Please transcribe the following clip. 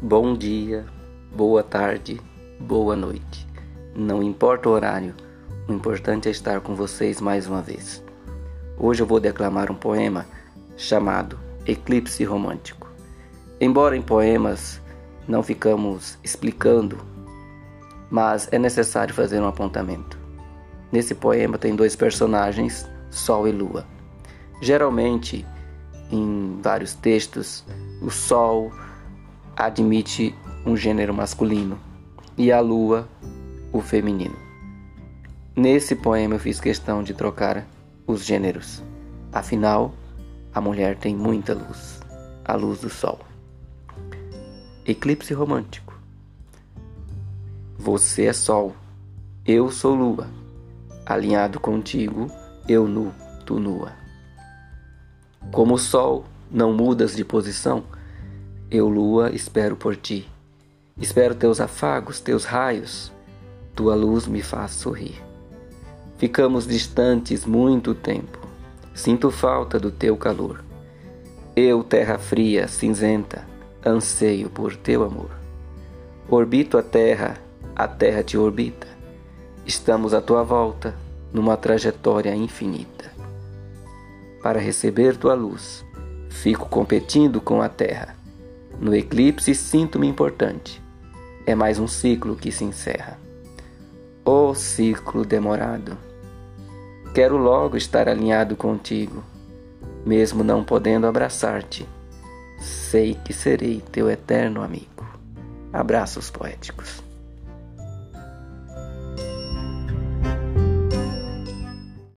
Bom dia, boa tarde, boa noite. Não importa o horário, o importante é estar com vocês mais uma vez. Hoje eu vou declamar um poema chamado Eclipse Romântico. Embora em poemas não ficamos explicando, mas é necessário fazer um apontamento. Nesse poema tem dois personagens, Sol e Lua. Geralmente, em vários textos, o Sol admite um gênero masculino e a Lua o feminino. Nesse poema eu fiz questão de trocar os gêneros. Afinal, a mulher tem muita luz, a luz do sol. Eclipse romântico. Você é sol, eu sou lua. Alinhado contigo, eu nu, tu nua. Como o sol, não mudas de posição, eu, lua, espero por ti. Espero teus afagos, teus raios, tua luz me faz sorrir. Ficamos distantes muito tempo, sinto falta do teu calor. Eu, terra fria, cinzenta, anseio por teu amor. Orbito a terra, a terra te orbita. Estamos à tua volta, numa trajetória infinita. Para receber tua luz, fico competindo com a terra. No eclipse sinto-me importante. É mais um ciclo que se encerra. O ciclo demorado. Quero logo estar alinhado contigo, mesmo não podendo abraçar-te. Sei que serei teu eterno amigo. Abraços poéticos.